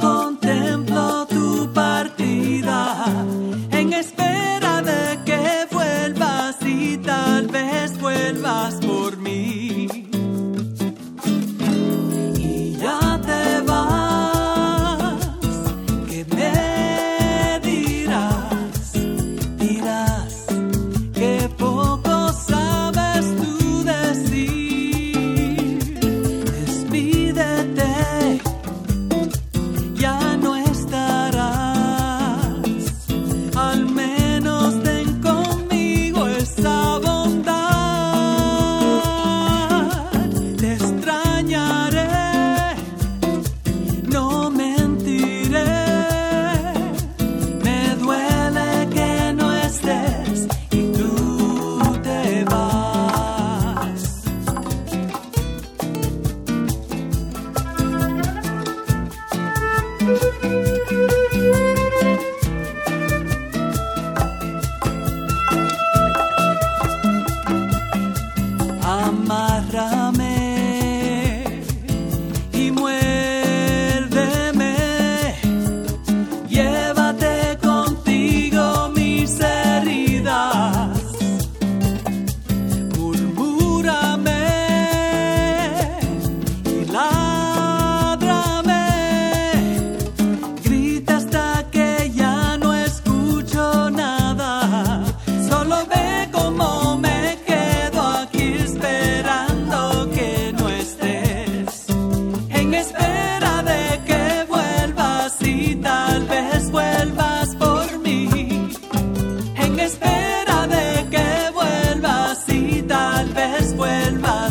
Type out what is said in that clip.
contemplo tu partida, en espera de que vuelvas y tal vez vuelvas. en espera de que vuelvas y tal vez vuelvas por mí. En espera de que vuelvas y tal vez vuelvas.